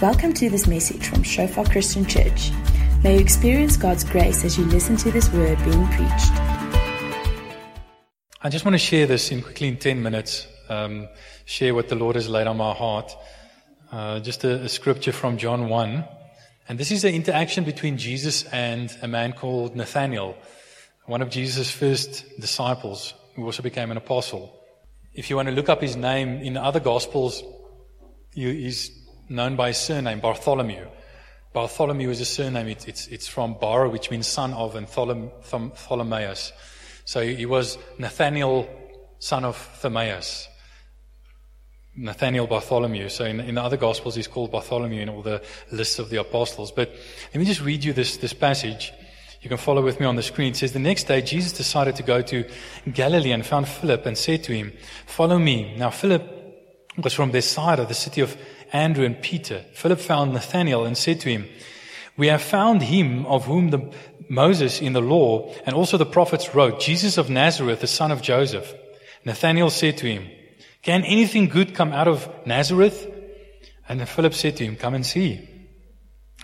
Welcome to this message from Shofar Christian Church. May you experience God's grace as you listen to this word being preached. I just want to share this in quickly in 10 minutes, um, share what the Lord has laid on my heart. Uh, just a, a scripture from John 1. And this is the interaction between Jesus and a man called Nathaniel, one of Jesus' first disciples, who also became an apostle. If you want to look up his name in the other Gospels, he's known by his surname, Bartholomew. Bartholomew is a surname. It, it's, it's from Bar, which means son of, and Tholom, Tholomaeus. So he was Nathaniel, son of Thamaeus. Nathaniel Bartholomew. So in, in, the other Gospels, he's called Bartholomew in all the lists of the apostles. But let me just read you this, this passage. You can follow with me on the screen. It says, The next day, Jesus decided to go to Galilee and found Philip and said to him, Follow me. Now, Philip was from Bethsaida, the city of Andrew and Peter. Philip found Nathanael and said to him, We have found him of whom the Moses in the law and also the prophets wrote, Jesus of Nazareth, the son of Joseph. Nathanael said to him, Can anything good come out of Nazareth? And Philip said to him, Come and see.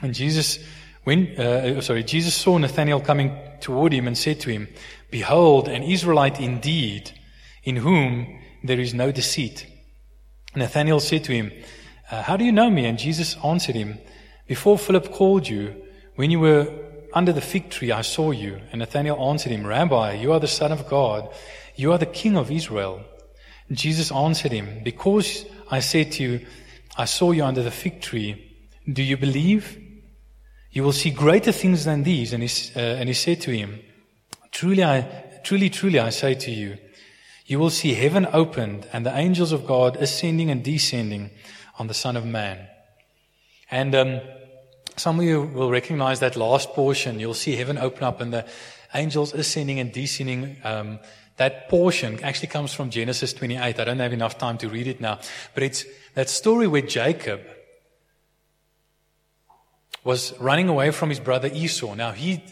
And Jesus, when, uh, sorry, Jesus saw Nathanael coming toward him and said to him, Behold, an Israelite indeed, in whom there is no deceit. Nathanael said to him, uh, How do you know me? And Jesus answered him, Before Philip called you, when you were under the fig tree, I saw you. And Nathanael answered him, Rabbi, you are the Son of God. You are the King of Israel. And Jesus answered him, Because I said to you, I saw you under the fig tree, do you believe? You will see greater things than these. And he, uh, and he said to him, Truly, I, truly, truly, I say to you, you will see heaven opened and the angels of God ascending and descending on the Son of Man. And um, some of you will recognize that last portion. You'll see heaven open up and the angels ascending and descending. Um, that portion actually comes from Genesis 28. I don't have enough time to read it now. But it's that story where Jacob was running away from his brother Esau. Now he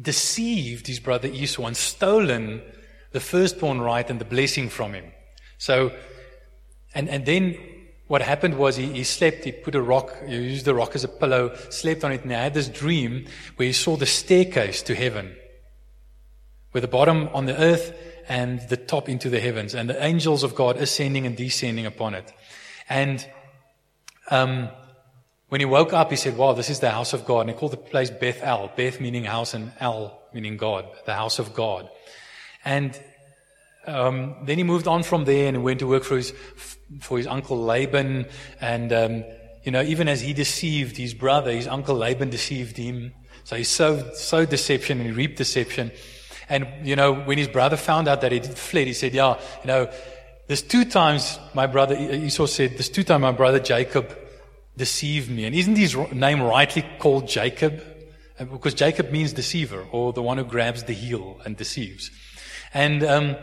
deceived his brother Esau and stolen the firstborn right and the blessing from him. So, and, and then what happened was he, he slept, he put a rock, he used the rock as a pillow, slept on it, and he had this dream where he saw the staircase to heaven, with the bottom on the earth and the top into the heavens, and the angels of God ascending and descending upon it. And um, when he woke up, he said, Wow, this is the house of God. And he called the place Beth El, Beth meaning house and El meaning God, the house of God. And um, then he moved on from there and went to work for his for his uncle Laban. And um, you know, even as he deceived his brother, his uncle Laban deceived him. So he sowed, sowed deception and he reaped deception. And you know, when his brother found out that he fled, he said, "Yeah, you know, there's two times my brother Esau said, there's two times my brother Jacob deceived me. And isn't his name rightly called Jacob? Because Jacob means deceiver or the one who grabs the heel and deceives." And um,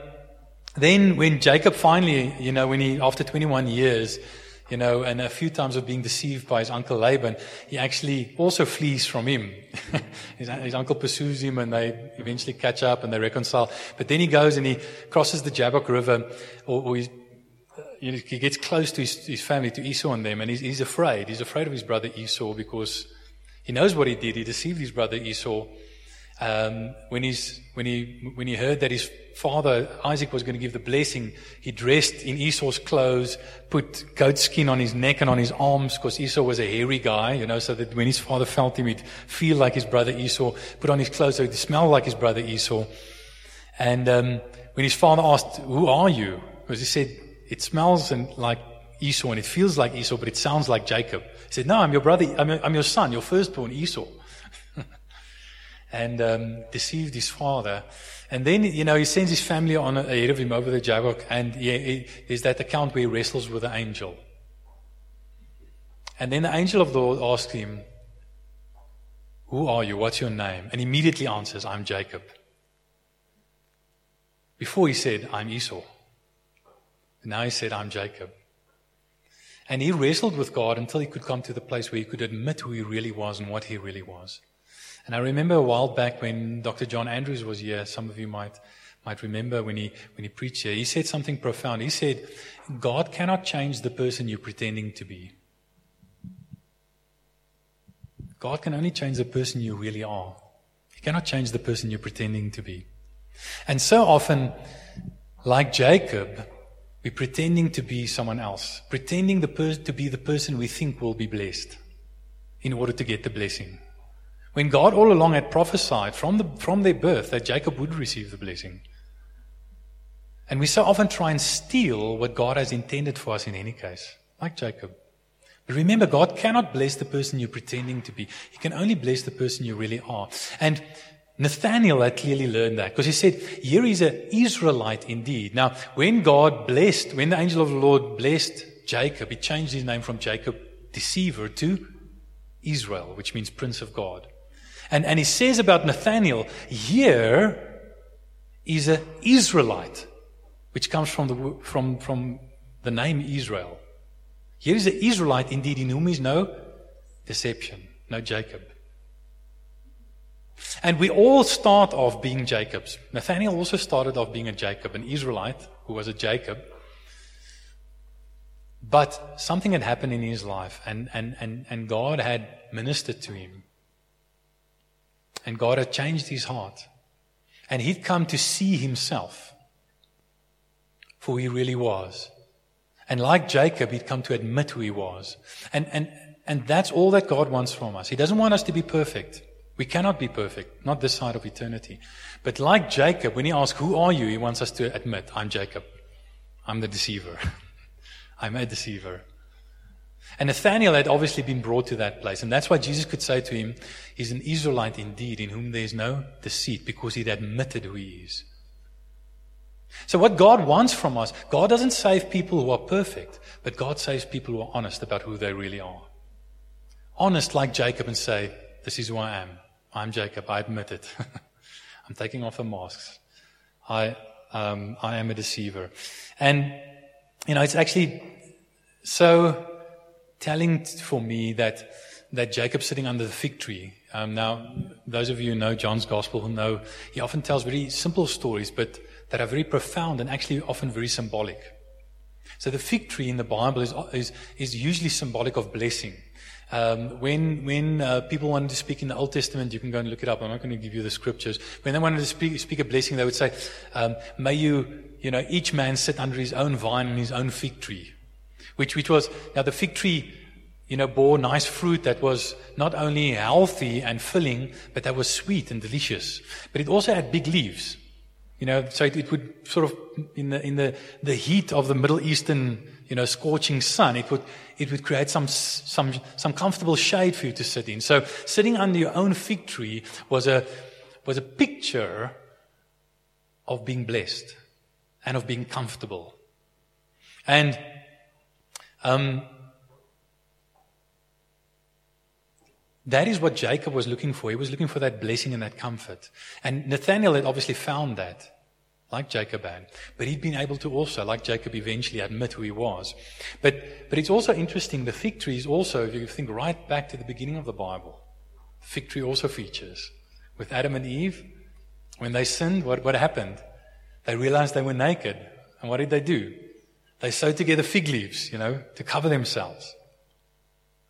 then when Jacob finally, you know, when he, after 21 years, you know, and a few times of being deceived by his uncle Laban, he actually also flees from him. his, his, uncle pursues him and they eventually catch up and they reconcile. But then he goes and he crosses the Jabbok River or, or you know, he gets close to his, his, family, to Esau and them, and he's, he's afraid. He's afraid of his brother Esau because he knows what he did. He deceived his brother Esau. Um, when, he's, when, he, when he heard that his father Isaac was going to give the blessing, he dressed in Esau's clothes, put goat skin on his neck and on his arms, because Esau was a hairy guy, you know, so that when his father felt him, he'd feel like his brother Esau, put on his clothes so he'd smell like his brother Esau. And um, when his father asked, Who are you? Because he said, It smells and like Esau and it feels like Esau, but it sounds like Jacob. He said, No, I'm your brother, I'm your, I'm your son, your firstborn Esau and um, deceived his father. And then, you know, he sends his family on ahead of him over the Jabbok, and yeah, he, there's that account where he wrestles with the angel. And then the angel of the Lord asks him, Who are you? What's your name? And immediately answers, I'm Jacob. Before he said, I'm Esau. Now he said, I'm Jacob. And he wrestled with God until he could come to the place where he could admit who he really was and what he really was. And I remember a while back when Dr. John Andrews was here, some of you might, might remember when he, when he preached here, he said something profound. He said, God cannot change the person you're pretending to be. God can only change the person you really are. He cannot change the person you're pretending to be. And so often, like Jacob, we're pretending to be someone else, pretending per- to be the person we think will be blessed in order to get the blessing. When God all along had prophesied from, the, from their birth that Jacob would receive the blessing. And we so often try and steal what God has intended for us in any case, like Jacob. But remember, God cannot bless the person you're pretending to be. He can only bless the person you really are. And Nathaniel had clearly learned that because he said, here is an Israelite indeed. Now, when God blessed, when the angel of the Lord blessed Jacob, he changed his name from Jacob, deceiver, to Israel, which means prince of God. And, and he says about Nathaniel, here is an Israelite, which comes from the, from, from the name Israel. Here is an Israelite indeed in whom is no deception, no Jacob. And we all start off being Jacobs. Nathaniel also started off being a Jacob, an Israelite who was a Jacob. But something had happened in his life, and, and, and, and God had ministered to him. And God had changed his heart. And he'd come to see himself for who he really was. And like Jacob, he'd come to admit who he was. And, and, and that's all that God wants from us. He doesn't want us to be perfect. We cannot be perfect, not this side of eternity. But like Jacob, when he asks, Who are you? he wants us to admit, I'm Jacob. I'm the deceiver. I'm a deceiver. And Nathaniel had obviously been brought to that place. And that's why Jesus could say to him, He's an Israelite indeed, in whom there is no deceit, because he'd admitted who he is. So what God wants from us, God doesn't save people who are perfect, but God saves people who are honest about who they really are. Honest like Jacob and say, This is who I am. I'm Jacob. I admit it. I'm taking off the masks. I, um, I am a deceiver. And, you know, it's actually so telling for me that, that Jacob's sitting under the fig tree. Um, now, those of you who know John's gospel will know he often tells very simple stories, but that are very profound and actually often very symbolic. So the fig tree in the Bible is, is, is usually symbolic of blessing. Um, when when uh, people wanted to speak in the Old Testament, you can go and look it up. I'm not going to give you the scriptures. When they wanted to speak, speak a blessing, they would say, um, "May you, you know, each man sit under his own vine and his own fig tree," which which was now the fig tree, you know, bore nice fruit that was not only healthy and filling, but that was sweet and delicious. But it also had big leaves. You know, so it, it, would sort of, in the, in the, the heat of the Middle Eastern, you know, scorching sun, it would, it would create some, some, some comfortable shade for you to sit in. So sitting under your own fig tree was a, was a picture of being blessed and of being comfortable. And, um, That is what Jacob was looking for. He was looking for that blessing and that comfort. And Nathaniel had obviously found that, like Jacob had. But he'd been able to also, like Jacob eventually, admit who he was. But, but it's also interesting, the fig tree is also, if you think right back to the beginning of the Bible, fig tree also features. With Adam and Eve, when they sinned, what, what happened? They realized they were naked. And what did they do? They sew together fig leaves, you know, to cover themselves.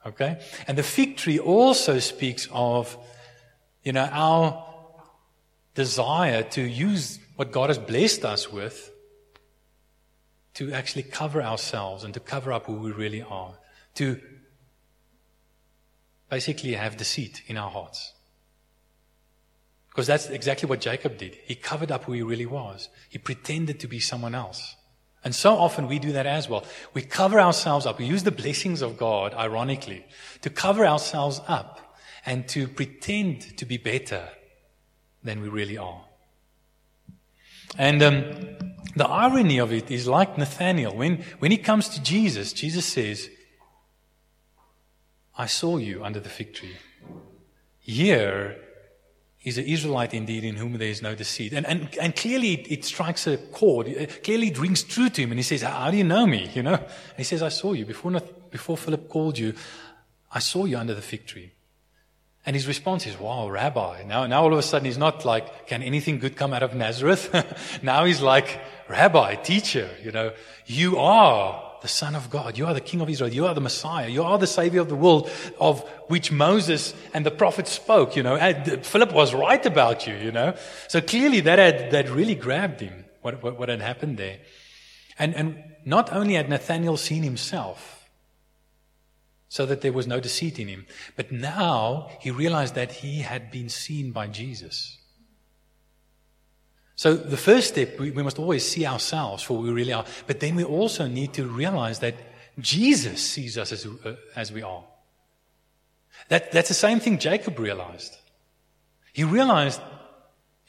Okay? And the fig tree also speaks of, you know, our desire to use what God has blessed us with to actually cover ourselves and to cover up who we really are. To basically have deceit in our hearts. Because that's exactly what Jacob did. He covered up who he really was. He pretended to be someone else. And so often we do that as well. We cover ourselves up. We use the blessings of God, ironically, to cover ourselves up and to pretend to be better than we really are. And um, the irony of it is like Nathaniel. When, when he comes to Jesus, Jesus says, I saw you under the fig tree. Here He's an Israelite indeed in whom there is no deceit. And, and, and clearly it, strikes a chord. Clearly it rings true to him. And he says, How do you know me? You know? And he says, I saw you. Before, before Philip called you, I saw you under the fig tree. And his response is, Wow, Rabbi. Now, now all of a sudden he's not like, Can anything good come out of Nazareth? now he's like, Rabbi, teacher, you know, you are the Son of God. You are the King of Israel. You are the Messiah. You are the Savior of the world of which Moses and the prophets spoke, you know. Philip was right about you, you know. So clearly that had, that really grabbed him, what, what, what had happened there. And, and not only had Nathaniel seen himself, so that there was no deceit in him, but now he realized that he had been seen by Jesus. So the first step, we, we must always see ourselves for we really are. But then we also need to realize that Jesus sees us as, uh, as we are. That, that's the same thing Jacob realized. He realized,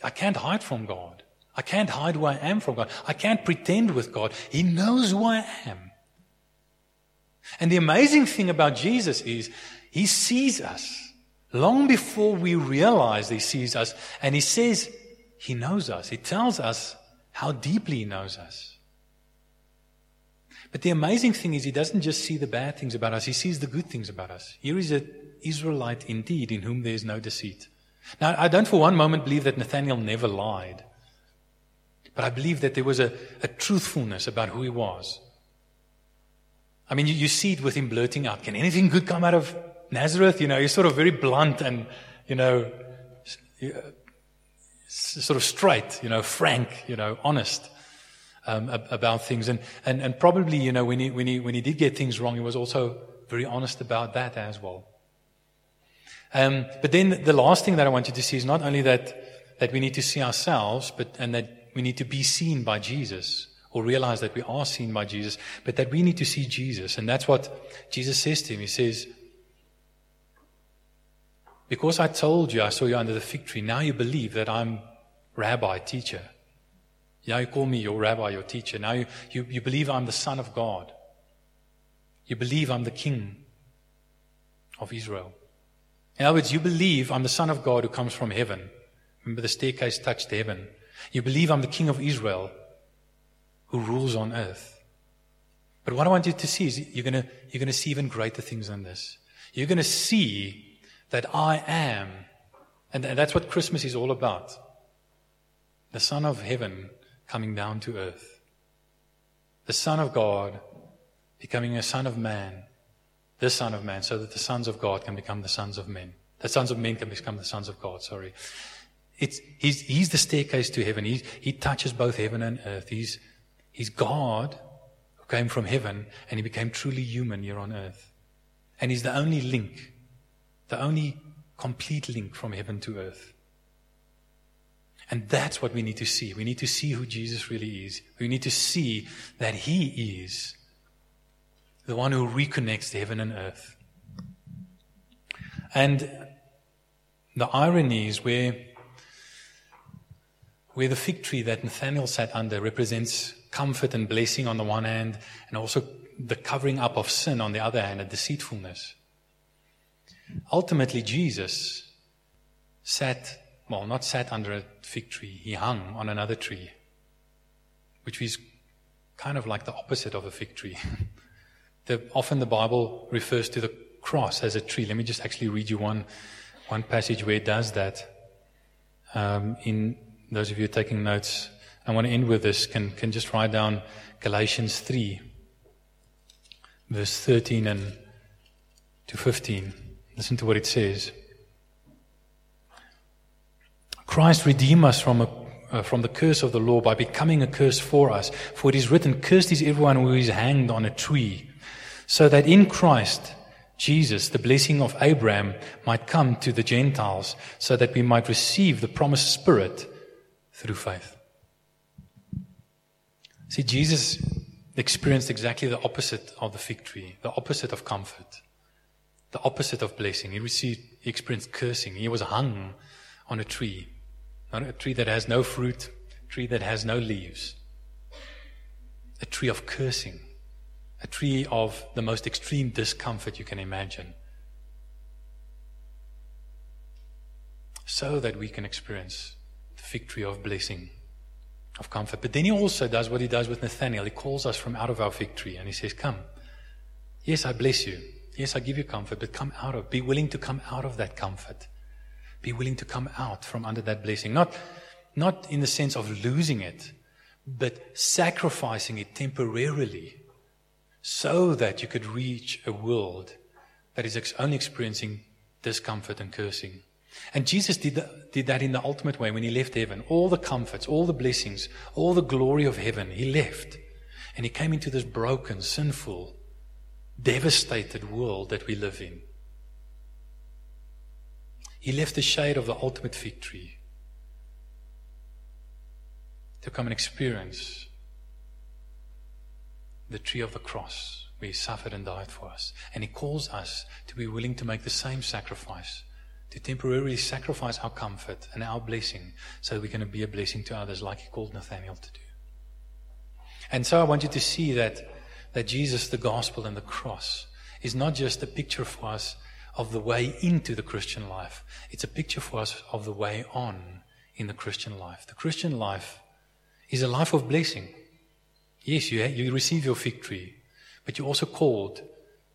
I can't hide from God. I can't hide who I am from God. I can't pretend with God. He knows who I am. And the amazing thing about Jesus is he sees us long before we realize he sees us. And he says, he knows us. He tells us how deeply He knows us. But the amazing thing is, He doesn't just see the bad things about us, He sees the good things about us. Here is an Israelite indeed in whom there is no deceit. Now, I don't for one moment believe that Nathaniel never lied. But I believe that there was a, a truthfulness about who he was. I mean, you, you see it with him blurting out, can anything good come out of Nazareth? You know, he's sort of very blunt and, you know, sort of straight, you know, frank, you know, honest um, about things. And, and, and probably, you know, when he, when, he, when he did get things wrong, he was also very honest about that as well. Um, but then the last thing that I want you to see is not only that, that we need to see ourselves, but, and that we need to be seen by Jesus or realize that we are seen by Jesus, but that we need to see Jesus. And that's what Jesus says to him. He says, because I told you I saw you under the fig tree, now you believe that I'm rabbi, teacher. Now you call me your rabbi, your teacher. Now you, you, you believe I'm the Son of God. You believe I'm the King of Israel. In other words, you believe I'm the Son of God who comes from heaven. Remember, the staircase touched heaven. You believe I'm the King of Israel who rules on earth. But what I want you to see is you're to, you're to see even greater things than this. You're to see that I am. And that's what Christmas is all about. The Son of Heaven coming down to earth. The Son of God becoming a Son of Man. The Son of Man, so that the sons of God can become the sons of men. The sons of men can become the sons of God, sorry. It's, he's, he's the staircase to heaven. He, he touches both heaven and earth. He's, he's God who came from heaven and he became truly human here on earth. And he's the only link the only complete link from heaven to earth. And that's what we need to see. We need to see who Jesus really is. We need to see that He is the one who reconnects heaven and earth. And the irony is where, where the fig tree that Nathaniel sat under represents comfort and blessing on the one hand, and also the covering up of sin on the other hand, and deceitfulness. Ultimately, Jesus sat, well, not sat under a fig tree, he hung on another tree, which is kind of like the opposite of a fig tree. the, often the Bible refers to the cross as a tree. Let me just actually read you one, one passage where it does that. Um, in those of you taking notes, I want to end with this. Can, can just write down Galatians 3, verse 13 and to 15. Listen to what it says. Christ redeemed us from, a, uh, from the curse of the law by becoming a curse for us. For it is written, Cursed is everyone who is hanged on a tree. So that in Christ, Jesus, the blessing of Abraham, might come to the Gentiles, so that we might receive the promised Spirit through faith. See, Jesus experienced exactly the opposite of the fig tree, the opposite of comfort the opposite of blessing. He received, he experienced cursing. He was hung on a tree, on a tree that has no fruit, a tree that has no leaves, a tree of cursing, a tree of the most extreme discomfort you can imagine. So that we can experience the victory of blessing, of comfort. But then he also does what he does with Nathaniel. He calls us from out of our victory and he says, Come. Yes, I bless you. Yes, I give you comfort, but come out of, be willing to come out of that comfort. Be willing to come out from under that blessing. Not, not in the sense of losing it, but sacrificing it temporarily so that you could reach a world that is ex- only experiencing discomfort and cursing. And Jesus did that, did that in the ultimate way when he left heaven. All the comforts, all the blessings, all the glory of heaven, he left. And he came into this broken, sinful, devastated world that we live in. He left the shade of the ultimate victory to come and experience the tree of the cross where he suffered and died for us. And he calls us to be willing to make the same sacrifice, to temporarily sacrifice our comfort and our blessing so that we can be a blessing to others like he called Nathaniel to do. And so I want you to see that, that Jesus, the gospel and the cross is not just a picture for us of the way into the Christian life. It's a picture for us of the way on in the Christian life. The Christian life is a life of blessing. Yes, you, you receive your victory, but you're also called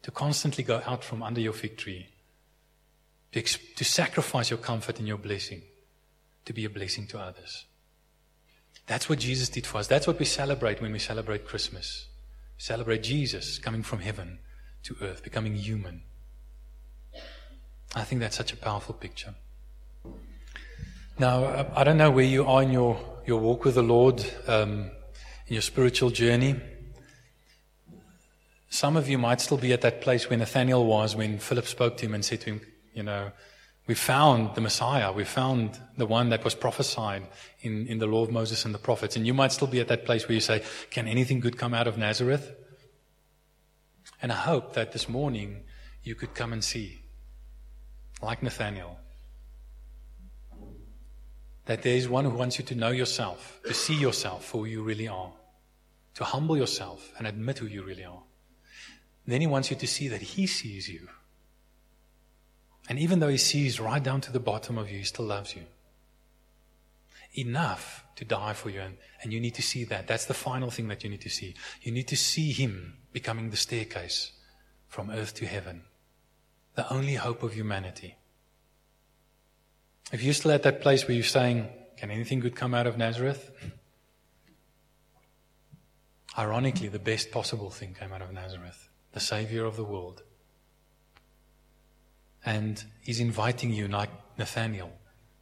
to constantly go out from under your victory, to, ex- to sacrifice your comfort and your blessing, to be a blessing to others. That's what Jesus did for us. That's what we celebrate when we celebrate Christmas. Celebrate Jesus coming from heaven to earth, becoming human. I think that's such a powerful picture. Now, I don't know where you are in your, your walk with the Lord. Um, in your spiritual journey. Some of you might still be at that place where Nathaniel was when Philip spoke to him and said to him, You know, we found the Messiah. We found the one that was prophesied in, in the law of Moses and the prophets. And you might still be at that place where you say, Can anything good come out of Nazareth? And I hope that this morning you could come and see, like Nathaniel, that there is one who wants you to know yourself, to see yourself for who you really are, to humble yourself and admit who you really are. Then he wants you to see that he sees you. And even though he sees right down to the bottom of you, he still loves you. Enough to die for you. And, and you need to see that. That's the final thing that you need to see. You need to see him becoming the staircase from earth to heaven, the only hope of humanity. If you're still at that place where you're saying, Can anything good come out of Nazareth? Ironically, the best possible thing came out of Nazareth, the Savior of the world. And he's inviting you, like Nathaniel,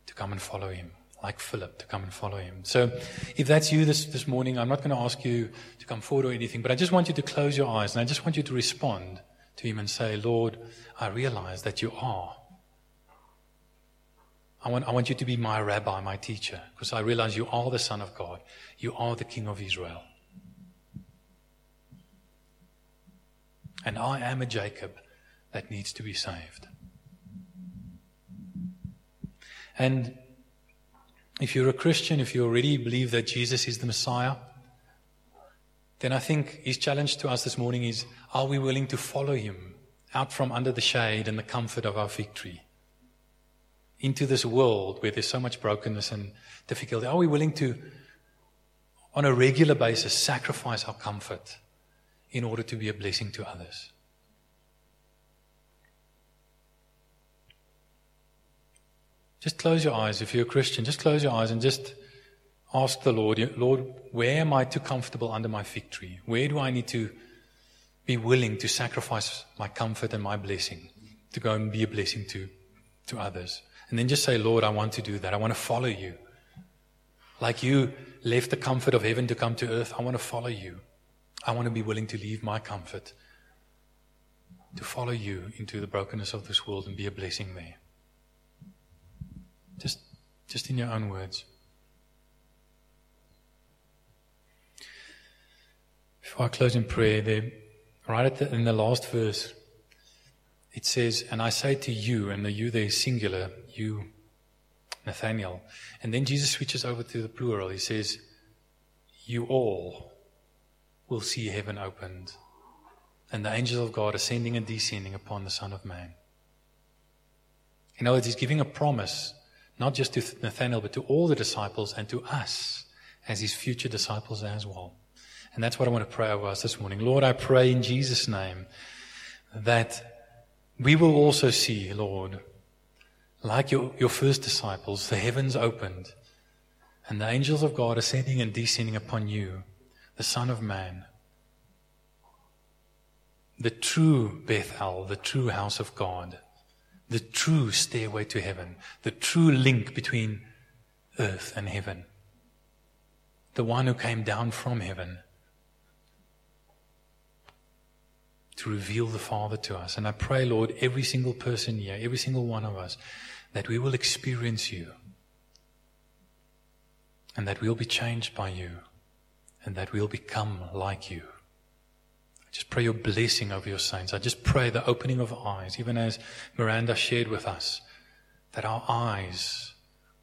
to come and follow him, like Philip, to come and follow him. So if that's you this, this morning, I'm not going to ask you to come forward or anything, but I just want you to close your eyes and I just want you to respond to him and say, Lord, I realize that you are I want, I want you to be my rabbi, my teacher, because I realize you are the Son of God. You are the King of Israel. And I am a Jacob that needs to be saved. And if you're a Christian, if you already believe that Jesus is the Messiah, then I think his challenge to us this morning is are we willing to follow him out from under the shade and the comfort of our victory? into this world where there's so much brokenness and difficulty? Are we willing to, on a regular basis, sacrifice our comfort in order to be a blessing to others? Just close your eyes. If you're a Christian, just close your eyes and just ask the Lord, Lord, where am I too comfortable under my fig tree? Where do I need to be willing to sacrifice my comfort and my blessing to go and be a blessing to, to others? And then just say, Lord, I want to do that. I want to follow you. Like you left the comfort of heaven to come to earth, I want to follow you. I want to be willing to leave my comfort to follow you into the brokenness of this world and be a blessing there. Just, just in your own words. Before I close in prayer, there, right the, in the last verse, it says, And I say to you, and the you there is singular, you, Nathaniel. And then Jesus switches over to the plural. He says, You all will see heaven opened and the angels of God ascending and descending upon the Son of Man. In other words, he's giving a promise, not just to Nathaniel, but to all the disciples and to us as his future disciples as well. And that's what I want to pray over us this morning. Lord, I pray in Jesus' name that we will also see, Lord, like your, your first disciples, the heavens opened, and the angels of God ascending and descending upon you, the Son of Man. the true Bethel, the true house of God, the true stairway to heaven, the true link between earth and heaven, the one who came down from heaven to reveal the Father to us. And I pray, Lord, every single person here, every single one of us, that we will experience you and that we'll be changed by you and that we'll become like you. I just pray your blessing over your saints. I just pray the opening of eyes, even as Miranda shared with us, that our eyes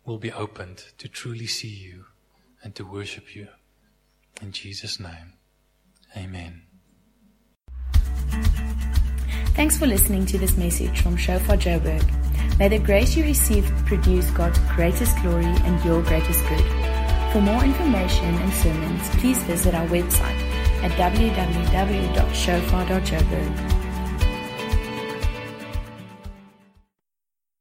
will be opened to truly see you and to worship you. In Jesus' name, amen. Thanks for listening to this message from Shofar Joburg. May the grace you receive produce God's greatest glory and your greatest good. For more information and sermons, please visit our website at www.shofar.joburg.